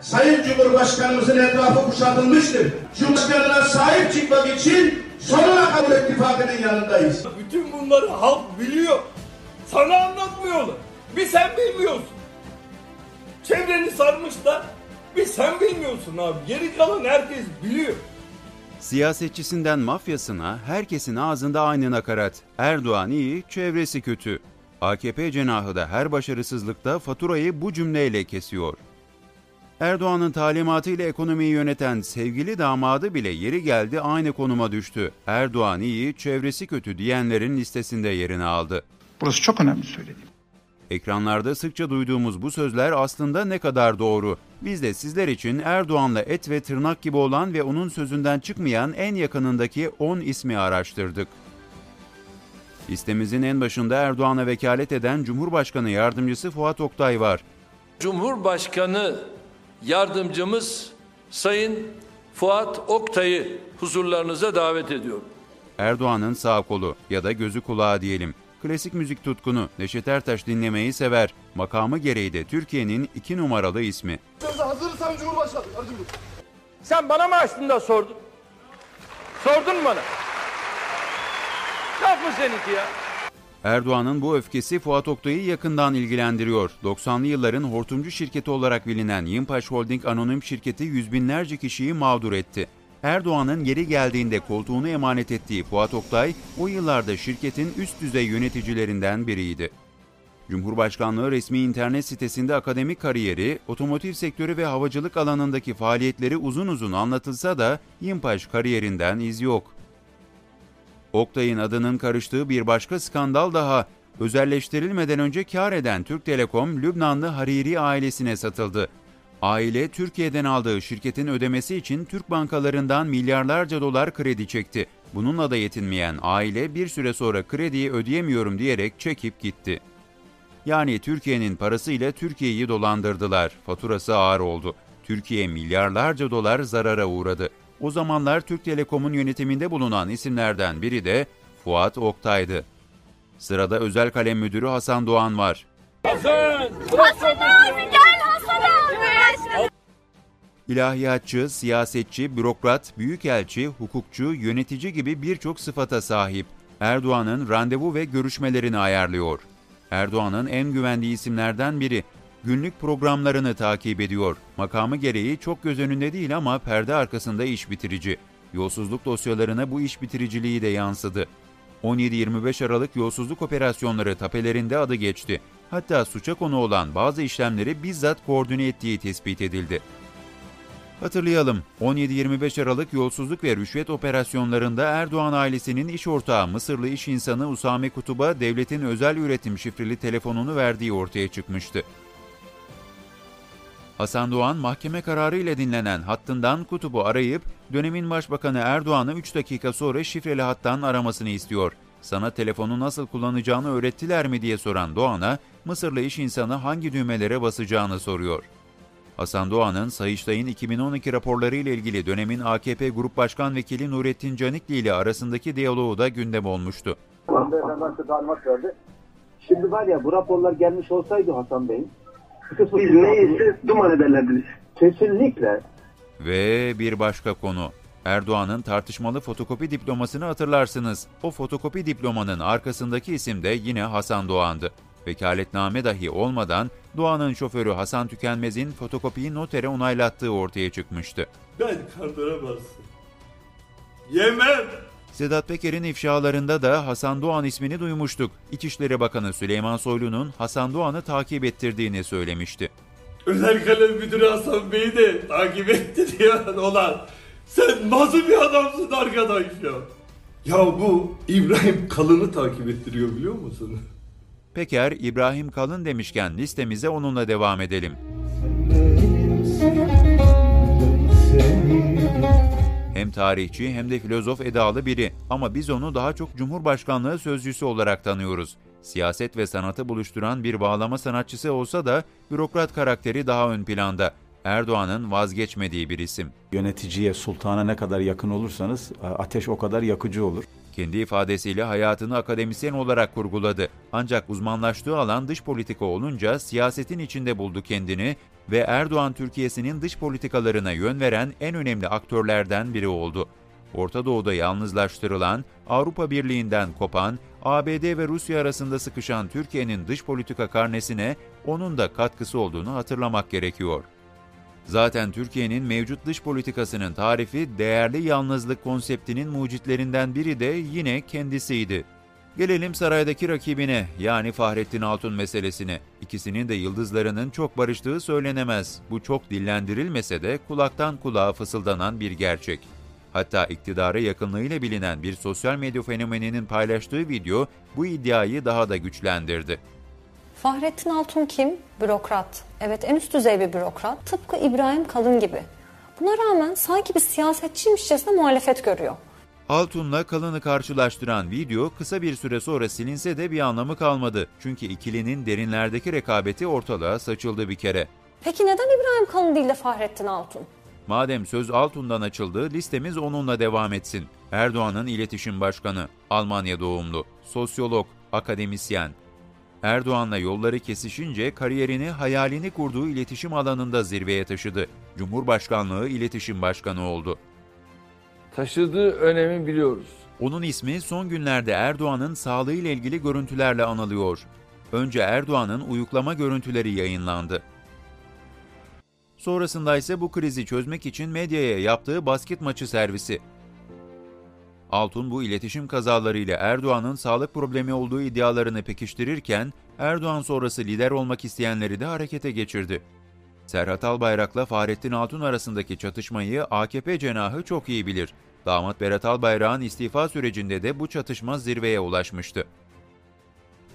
Sayın Cumhurbaşkanımızın etrafı kuşatılmıştır. Cumhurbaşkanına sahip çıkmak için sonuna kadar ittifakının yanındayız. Bütün bunları halk biliyor. Sana anlatmıyorlar. Bir sen bilmiyorsun. Çevreni sarmış da bir sen bilmiyorsun abi. Geri kalan herkes biliyor. Siyasetçisinden mafyasına herkesin ağzında aynı nakarat. Erdoğan iyi, çevresi kötü. AKP cenahı da her başarısızlıkta faturayı bu cümleyle kesiyor. Erdoğan'ın talimatıyla ekonomiyi yöneten sevgili damadı bile yeri geldi aynı konuma düştü. Erdoğan iyi, çevresi kötü diyenlerin listesinde yerini aldı. Burası çok önemli söylediğim. Ekranlarda sıkça duyduğumuz bu sözler aslında ne kadar doğru. Biz de sizler için Erdoğan'la et ve tırnak gibi olan ve onun sözünden çıkmayan en yakınındaki 10 ismi araştırdık. Listemizin en başında Erdoğan'a vekalet eden Cumhurbaşkanı Yardımcısı Fuat Oktay var. Cumhurbaşkanı yardımcımız Sayın Fuat Oktay'ı huzurlarınıza davet ediyorum. Erdoğan'ın sağ kolu ya da gözü kulağı diyelim. Klasik müzik tutkunu Neşet Ertaş dinlemeyi sever. Makamı gereği de Türkiye'nin iki numaralı ismi. Hazırsan Cumhurbaşkanı. Sen bana mı açtın da sordun? Sordun mu bana? Laf mı seninki ya? Erdoğan'ın bu öfkesi Fuat Oktay'ı yakından ilgilendiriyor. 90'lı yılların hortumcu şirketi olarak bilinen Yimpaş Holding anonim şirketi yüz binlerce kişiyi mağdur etti. Erdoğan'ın geri geldiğinde koltuğunu emanet ettiği Fuat Oktay, o yıllarda şirketin üst düzey yöneticilerinden biriydi. Cumhurbaşkanlığı resmi internet sitesinde akademik kariyeri, otomotiv sektörü ve havacılık alanındaki faaliyetleri uzun uzun anlatılsa da Yimpaş kariyerinden iz yok. Oktay'ın adının karıştığı bir başka skandal daha. Özelleştirilmeden önce kar eden Türk Telekom, Lübnanlı Hariri ailesine satıldı. Aile, Türkiye'den aldığı şirketin ödemesi için Türk bankalarından milyarlarca dolar kredi çekti. Bununla da yetinmeyen aile bir süre sonra krediyi ödeyemiyorum diyerek çekip gitti. Yani Türkiye'nin parasıyla Türkiye'yi dolandırdılar. Faturası ağır oldu. Türkiye milyarlarca dolar zarara uğradı. O zamanlar Türk Telekom'un yönetiminde bulunan isimlerden biri de Fuat Oktay'dı. Sırada özel kalem müdürü Hasan Doğan var. Hasan! Hasan abi gel Hasan abi. İlahiyatçı, siyasetçi, bürokrat, büyükelçi, hukukçu, yönetici gibi birçok sıfata sahip. Erdoğan'ın randevu ve görüşmelerini ayarlıyor. Erdoğan'ın en güvendiği isimlerden biri. Günlük programlarını takip ediyor. Makamı gereği çok göz önünde değil ama perde arkasında iş bitirici. Yolsuzluk dosyalarına bu iş bitiriciliği de yansıdı. 17-25 Aralık yolsuzluk operasyonları tapelerinde adı geçti. Hatta suça konu olan bazı işlemleri bizzat koordine ettiği tespit edildi. Hatırlayalım, 17-25 Aralık yolsuzluk ve rüşvet operasyonlarında Erdoğan ailesinin iş ortağı Mısırlı iş insanı Usame Kutub'a devletin özel üretim şifreli telefonunu verdiği ortaya çıkmıştı. Hasan Doğan mahkeme kararı ile dinlenen hattından Kutub'u arayıp dönemin başbakanı Erdoğan'ı 3 dakika sonra şifreli hattan aramasını istiyor. Sana telefonu nasıl kullanacağını öğrettiler mi diye soran Doğan'a Mısırlı iş insanı hangi düğmelere basacağını soruyor. Hasan Doğan'ın Sayıştay'ın 2012 raporları ile ilgili dönemin AKP Grup Başkan Vekili Nurettin Canikli ile arasındaki diyaloğu da gündem olmuştu. Şimdi var ya bu raporlar gelmiş olsaydı Hasan Bey'in biz neyse duman ederlerdi Kesinlikle. Ve bir başka konu. Erdoğan'ın tartışmalı fotokopi diplomasını hatırlarsınız. O fotokopi diplomanın arkasındaki isim de yine Hasan Doğan'dı. Vekaletname dahi olmadan Doğan'ın şoförü Hasan Tükenmez'in fotokopiyi notere onaylattığı ortaya çıkmıştı. Ben bastım. Yemem! Sedat Peker'in ifşalarında da Hasan Doğan ismini duymuştuk. İçişleri Bakanı Süleyman Soylu'nun Hasan Doğan'ı takip ettirdiğini söylemişti. Özel kalem müdürü Hasan Bey'i de takip etti diyor olan. Sen nasıl bir adamsın arkadaş ya? Ya bu İbrahim Kalın'ı takip ettiriyor biliyor musun? Peker, İbrahim Kalın demişken listemize onunla devam edelim. Hem tarihçi hem de filozof edalı biri ama biz onu daha çok Cumhurbaşkanlığı sözcüsü olarak tanıyoruz. Siyaset ve sanatı buluşturan bir bağlama sanatçısı olsa da bürokrat karakteri daha ön planda. Erdoğan'ın vazgeçmediği bir isim. Yöneticiye, sultana ne kadar yakın olursanız ateş o kadar yakıcı olur. Kendi ifadesiyle hayatını akademisyen olarak kurguladı. Ancak uzmanlaştığı alan dış politika olunca siyasetin içinde buldu kendini. Ve Erdoğan Türkiye'sinin dış politikalarına yön veren en önemli aktörlerden biri oldu. Orta Doğu'da yalnızlaştırılan, Avrupa Birliği'nden kopan, ABD ve Rusya arasında sıkışan Türkiye'nin dış politika karnesine onun da katkısı olduğunu hatırlamak gerekiyor. Zaten Türkiye'nin mevcut dış politikasının tarifi değerli yalnızlık konseptinin mucitlerinden biri de yine kendisiydi. Gelelim saraydaki rakibine yani Fahrettin Altun meselesine. İkisinin de yıldızlarının çok barıştığı söylenemez. Bu çok dillendirilmese de kulaktan kulağa fısıldanan bir gerçek. Hatta iktidara yakınlığıyla bilinen bir sosyal medya fenomeninin paylaştığı video bu iddiayı daha da güçlendirdi. Fahrettin Altun kim? Bürokrat. Evet en üst düzey bir bürokrat. Tıpkı İbrahim Kalın gibi. Buna rağmen sanki bir siyasetçiymişçesine muhalefet görüyor. Altun'la Kalın'ı karşılaştıran video kısa bir süre sonra silinse de bir anlamı kalmadı. Çünkü ikilinin derinlerdeki rekabeti ortalığa saçıldı bir kere. Peki neden İbrahim Kalın değil de Fahrettin Altun? Madem söz Altun'dan açıldı, listemiz onunla devam etsin. Erdoğan'ın iletişim başkanı, Almanya doğumlu, sosyolog, akademisyen. Erdoğan'la yolları kesişince kariyerini hayalini kurduğu iletişim alanında zirveye taşıdı. Cumhurbaşkanlığı İletişim Başkanı oldu. Taşıdığı önemi biliyoruz. Onun ismi son günlerde Erdoğan'ın sağlığıyla ilgili görüntülerle anılıyor. Önce Erdoğan'ın uyuklama görüntüleri yayınlandı. Sonrasında ise bu krizi çözmek için medyaya yaptığı basket maçı servisi. Altun bu iletişim kazalarıyla Erdoğan'ın sağlık problemi olduğu iddialarını pekiştirirken Erdoğan sonrası lider olmak isteyenleri de harekete geçirdi. Serhat Albayrak'la Fahrettin Altun arasındaki çatışmayı AKP cenahı çok iyi bilir. Damat Berat Albayrak'ın istifa sürecinde de bu çatışma zirveye ulaşmıştı.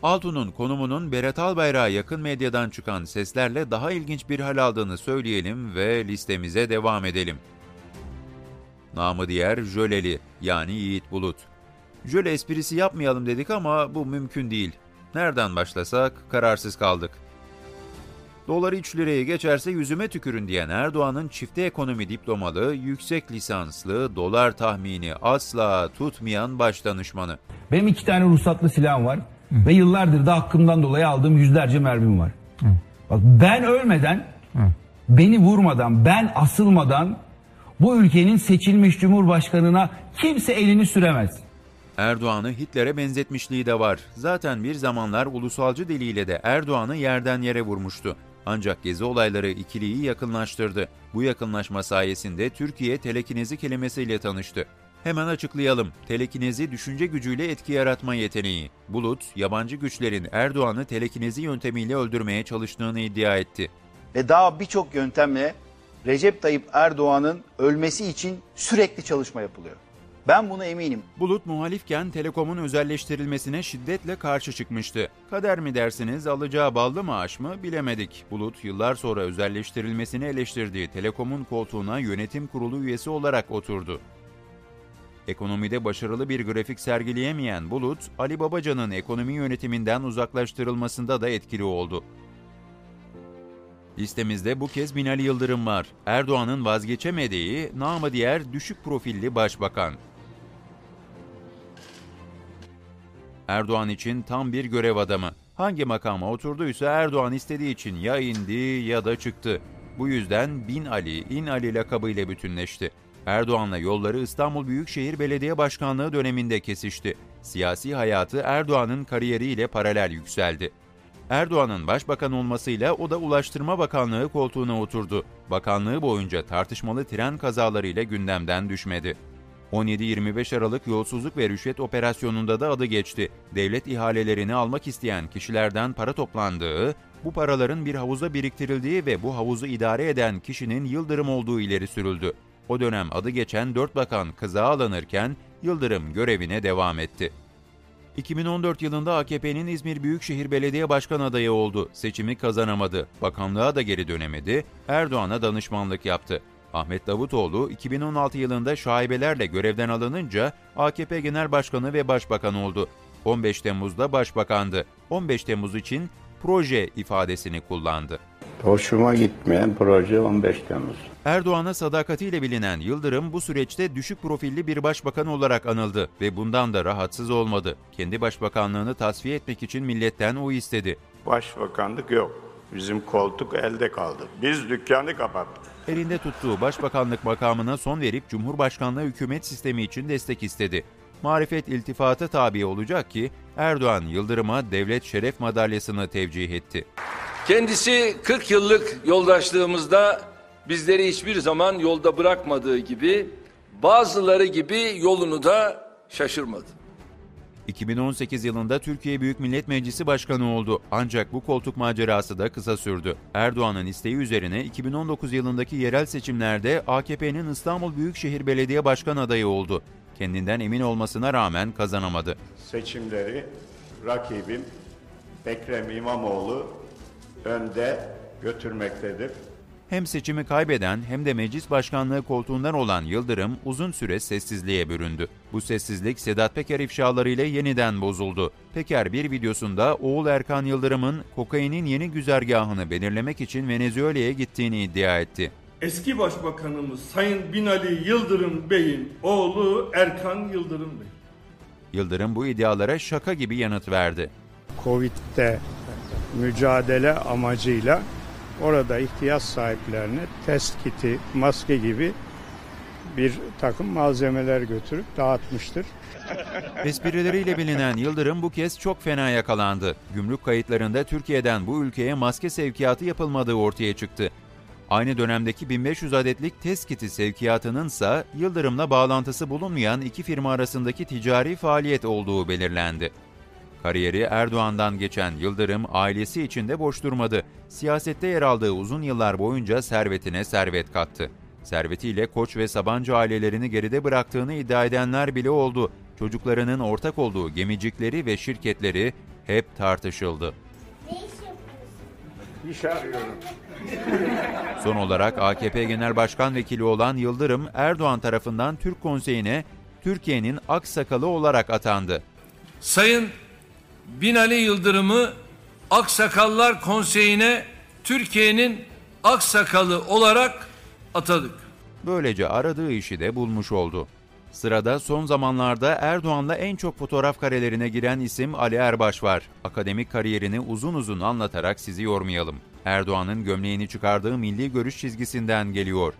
Altun'un konumunun Berat Albayrak'a yakın medyadan çıkan seslerle daha ilginç bir hal aldığını söyleyelim ve listemize devam edelim. Namı diğer Jöleli yani Yiğit Bulut. Jöle esprisi yapmayalım dedik ama bu mümkün değil. Nereden başlasak kararsız kaldık. Dolar 3 liraya geçerse yüzüme tükürün diyen Erdoğan'ın çifte ekonomi diplomalı, yüksek lisanslı, dolar tahmini asla tutmayan baş danışmanı. Benim iki tane ruhsatlı silahım var. Ve yıllardır da hakkımdan dolayı aldığım yüzlerce mermim var. Bak ben ölmeden, beni vurmadan, ben asılmadan bu ülkenin seçilmiş cumhurbaşkanına kimse elini süremez. Erdoğan'ı Hitler'e benzetmişliği de var. Zaten bir zamanlar ulusalcı diliyle de Erdoğan'ı yerden yere vurmuştu. Ancak gezi olayları ikiliyi yakınlaştırdı. Bu yakınlaşma sayesinde Türkiye telekinezi kelimesiyle tanıştı. Hemen açıklayalım. Telekinezi düşünce gücüyle etki yaratma yeteneği. Bulut, yabancı güçlerin Erdoğan'ı telekinezi yöntemiyle öldürmeye çalıştığını iddia etti. Ve daha birçok yöntemle Recep Tayyip Erdoğan'ın ölmesi için sürekli çalışma yapılıyor. Ben buna eminim. Bulut muhalifken Telekom'un özelleştirilmesine şiddetle karşı çıkmıştı. Kader mi dersiniz, alacağı ballı maaş mı bilemedik. Bulut yıllar sonra özelleştirilmesini eleştirdiği Telekom'un koltuğuna yönetim kurulu üyesi olarak oturdu. Ekonomide başarılı bir grafik sergileyemeyen Bulut, Ali Babacan'ın ekonomi yönetiminden uzaklaştırılmasında da etkili oldu. Listemizde bu kez Binali Yıldırım var. Erdoğan'ın vazgeçemediği, namı diğer düşük profilli başbakan. Erdoğan için tam bir görev adamı. Hangi makama oturduysa Erdoğan istediği için ya indi ya da çıktı. Bu yüzden Bin Ali, İn Ali lakabıyla bütünleşti. Erdoğan'la yolları İstanbul Büyükşehir Belediye Başkanlığı döneminde kesişti. Siyasi hayatı Erdoğan'ın kariyeriyle paralel yükseldi. Erdoğan'ın başbakan olmasıyla o da Ulaştırma Bakanlığı koltuğuna oturdu. Bakanlığı boyunca tartışmalı tren kazalarıyla gündemden düşmedi. 17-25 Aralık yolsuzluk ve rüşvet operasyonunda da adı geçti. Devlet ihalelerini almak isteyen kişilerden para toplandığı, bu paraların bir havuza biriktirildiği ve bu havuzu idare eden kişinin Yıldırım olduğu ileri sürüldü. O dönem adı geçen 4 bakan kıza alınırken Yıldırım görevine devam etti. 2014 yılında AKP'nin İzmir Büyükşehir Belediye Başkan adayı oldu. Seçimi kazanamadı. Bakanlığa da geri dönemedi. Erdoğan'a danışmanlık yaptı. Ahmet Davutoğlu 2016 yılında şaibelerle görevden alınınca AKP Genel Başkanı ve Başbakan oldu. 15 Temmuz'da Başbakandı. 15 Temmuz için proje ifadesini kullandı. Hoşuma gitmeyen proje 15 Temmuz. Erdoğan'a sadakatiyle bilinen Yıldırım bu süreçte düşük profilli bir başbakan olarak anıldı ve bundan da rahatsız olmadı. Kendi başbakanlığını tasfiye etmek için milletten o istedi. Başbakanlık yok. Bizim koltuk elde kaldı. Biz dükkanı kapattık. Elinde tuttuğu başbakanlık makamına son verip Cumhurbaşkanlığı hükümet sistemi için destek istedi. Marifet iltifata tabi olacak ki Erdoğan Yıldırım'a devlet şeref madalyasını tevcih etti. Kendisi 40 yıllık yoldaşlığımızda bizleri hiçbir zaman yolda bırakmadığı gibi bazıları gibi yolunu da şaşırmadı. 2018 yılında Türkiye Büyük Millet Meclisi Başkanı oldu. Ancak bu koltuk macerası da kısa sürdü. Erdoğan'ın isteği üzerine 2019 yılındaki yerel seçimlerde AKP'nin İstanbul Büyükşehir Belediye Başkan adayı oldu. Kendinden emin olmasına rağmen kazanamadı. Seçimleri rakibim Ekrem İmamoğlu önde götürmektedir. Hem seçimi kaybeden hem de meclis başkanlığı koltuğundan olan Yıldırım uzun süre sessizliğe büründü. Bu sessizlik Sedat Peker ifşalarıyla yeniden bozuldu. Peker bir videosunda oğul Erkan Yıldırım'ın kokainin yeni güzergahını belirlemek için Venezuela'ya gittiğini iddia etti. Eski Başbakanımız Sayın Binali Yıldırım Bey'in oğlu Erkan Yıldırım Bey. Yıldırım bu iddialara şaka gibi yanıt verdi. Covid'de mücadele amacıyla orada ihtiyaç sahiplerine test kiti, maske gibi bir takım malzemeler götürüp dağıtmıştır. Esprileriyle bilinen Yıldırım bu kez çok fena yakalandı. Gümrük kayıtlarında Türkiye'den bu ülkeye maske sevkiyatı yapılmadığı ortaya çıktı. Aynı dönemdeki 1500 adetlik test kiti sevkiyatının ise Yıldırım'la bağlantısı bulunmayan iki firma arasındaki ticari faaliyet olduğu belirlendi. Kariyeri Erdoğan'dan geçen Yıldırım ailesi içinde boş durmadı. Siyasette yer aldığı uzun yıllar boyunca servetine servet kattı. Servetiyle Koç ve Sabancı ailelerini geride bıraktığını iddia edenler bile oldu. Çocuklarının ortak olduğu gemicikleri ve şirketleri hep tartışıldı. İş arıyorum. Son olarak AKP Genel Başkan Vekili olan Yıldırım, Erdoğan tarafından Türk Konseyi'ne Türkiye'nin aksakalı olarak atandı. Sayın Binali Yıldırım'ı Aksakallar Konseyi'ne Türkiye'nin aksakalı olarak atadık. Böylece aradığı işi de bulmuş oldu. Sırada son zamanlarda Erdoğan'la en çok fotoğraf karelerine giren isim Ali Erbaş var. Akademik kariyerini uzun uzun anlatarak sizi yormayalım. Erdoğan'ın gömleğini çıkardığı milli görüş çizgisinden geliyor.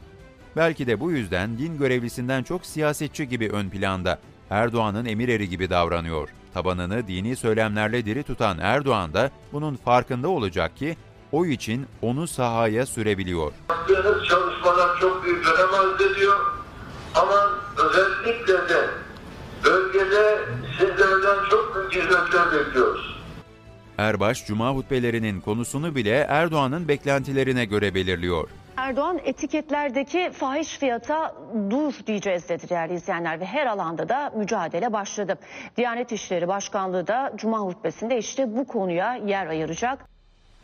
Belki de bu yüzden din görevlisinden çok siyasetçi gibi ön planda. Erdoğan'ın emir eri gibi davranıyor. Tabanını dini söylemlerle diri tutan Erdoğan da bunun farkında olacak ki oy için onu sahaya sürebiliyor. Yaptığınız çalışmalar çok büyük önem arz ediyor. Ama özellikle de bölgede sizlerden çok büyük hizmetler bekliyoruz. Erbaş, Cuma hutbelerinin konusunu bile Erdoğan'ın beklentilerine göre belirliyor. Erdoğan etiketlerdeki fahiş fiyata dur diyeceğiz dedi değerli izleyenler ve her alanda da mücadele başladı. Diyanet İşleri Başkanlığı da Cuma hutbesinde işte bu konuya yer ayıracak.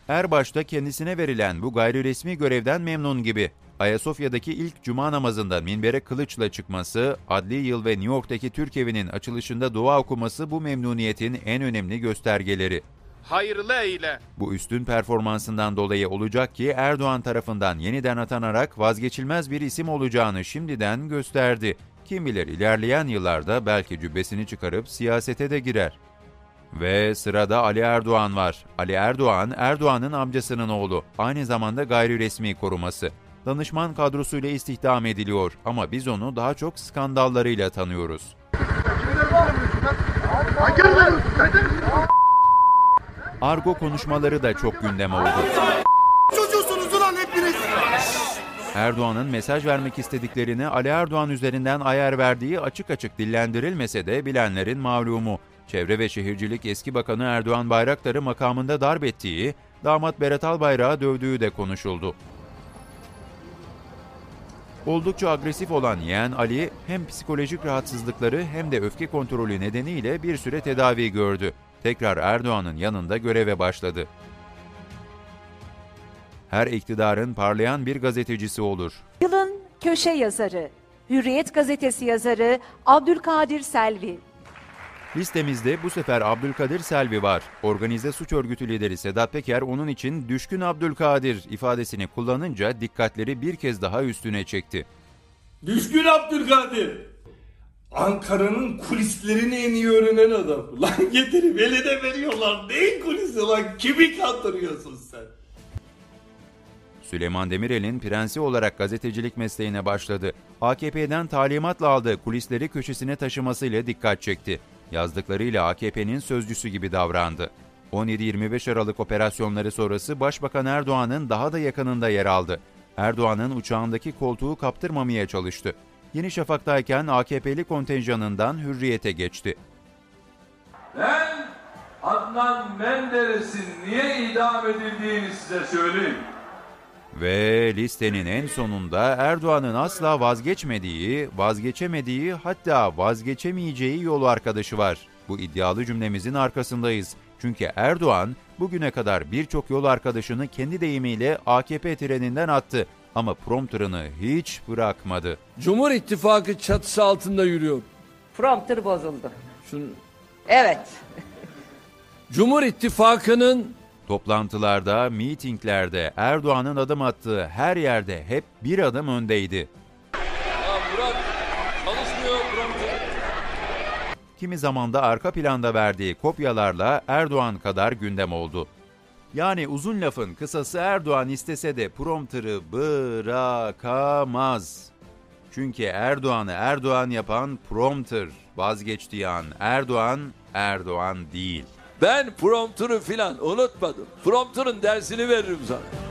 Erbaş da kendisine verilen bu gayri resmi görevden memnun gibi. Ayasofya'daki ilk cuma namazında minbere kılıçla çıkması, adli yıl ve New York'taki Türk evinin açılışında dua okuması bu memnuniyetin en önemli göstergeleri. Hayırlı eyle. Bu üstün performansından dolayı olacak ki Erdoğan tarafından yeniden atanarak vazgeçilmez bir isim olacağını şimdiden gösterdi. Kim bilir ilerleyen yıllarda belki cübbesini çıkarıp siyasete de girer. Ve sırada Ali Erdoğan var. Ali Erdoğan, Erdoğan'ın amcasının oğlu. Aynı zamanda gayri resmi koruması. Danışman kadrosuyla istihdam ediliyor ama biz onu daha çok skandallarıyla tanıyoruz. Argo konuşmaları da çok gündem oldu. Çocuğusunuz ulan hepiniz. Erdoğan'ın mesaj vermek istediklerini Ali Erdoğan üzerinden ayar verdiği açık açık dillendirilmese de bilenlerin malumu. Çevre ve Şehircilik eski bakanı Erdoğan Bayraktar'ı makamında darp ettiği, damat Berat Albayrak'ı dövdüğü de konuşuldu. Oldukça agresif olan yeğen Ali hem psikolojik rahatsızlıkları hem de öfke kontrolü nedeniyle bir süre tedavi gördü. Tekrar Erdoğan'ın yanında göreve başladı. Her iktidarın parlayan bir gazetecisi olur. Yılın köşe yazarı, Hürriyet gazetesi yazarı Abdülkadir Selvi. Listemizde bu sefer Abdülkadir Selvi var. Organize suç örgütü lideri Sedat Peker onun için düşkün Abdülkadir ifadesini kullanınca dikkatleri bir kez daha üstüne çekti. Düşkün Abdülkadir. Ankara'nın kulislerini en iyi öğrenen adam. Lan getirip eline veriyorlar. Neyin kulisi lan? Kimi kandırıyorsun sen? Süleyman Demirel'in prensi olarak gazetecilik mesleğine başladı. AKP'den talimatla aldığı kulisleri köşesine taşımasıyla dikkat çekti. Yazdıklarıyla AKP'nin sözcüsü gibi davrandı. 17-25 Aralık operasyonları sonrası Başbakan Erdoğan'ın daha da yakınında yer aldı. Erdoğan'ın uçağındaki koltuğu kaptırmamaya çalıştı. Yeni Şafak'tayken AKP'li kontenjanından hürriyete geçti. Ben Adnan Menderes'in niye idam edildiğini size söyleyeyim. Ve listenin en sonunda Erdoğan'ın asla vazgeçmediği, vazgeçemediği hatta vazgeçemeyeceği yol arkadaşı var. Bu iddialı cümlemizin arkasındayız. Çünkü Erdoğan bugüne kadar birçok yol arkadaşını kendi deyimiyle AKP treninden attı ama prompterını hiç bırakmadı. Cumhur İttifakı çatısı altında yürüyor. Prompter bozuldu. Şun Evet. Cumhur İttifakı'nın Toplantılarda, mitinglerde Erdoğan'ın adım attığı her yerde hep bir adım öndeydi. Ya Murat çalışmıyor prompter. Kimi zamanda arka planda verdiği kopyalarla Erdoğan kadar gündem oldu. Yani uzun lafın kısası Erdoğan istese de prompterı bırakamaz. Çünkü Erdoğan'ı Erdoğan yapan prompter. Vazgeçtiği an Erdoğan, Erdoğan değil. Ben prompter'ı filan unutmadım. Prompter'ın dersini veririm sana.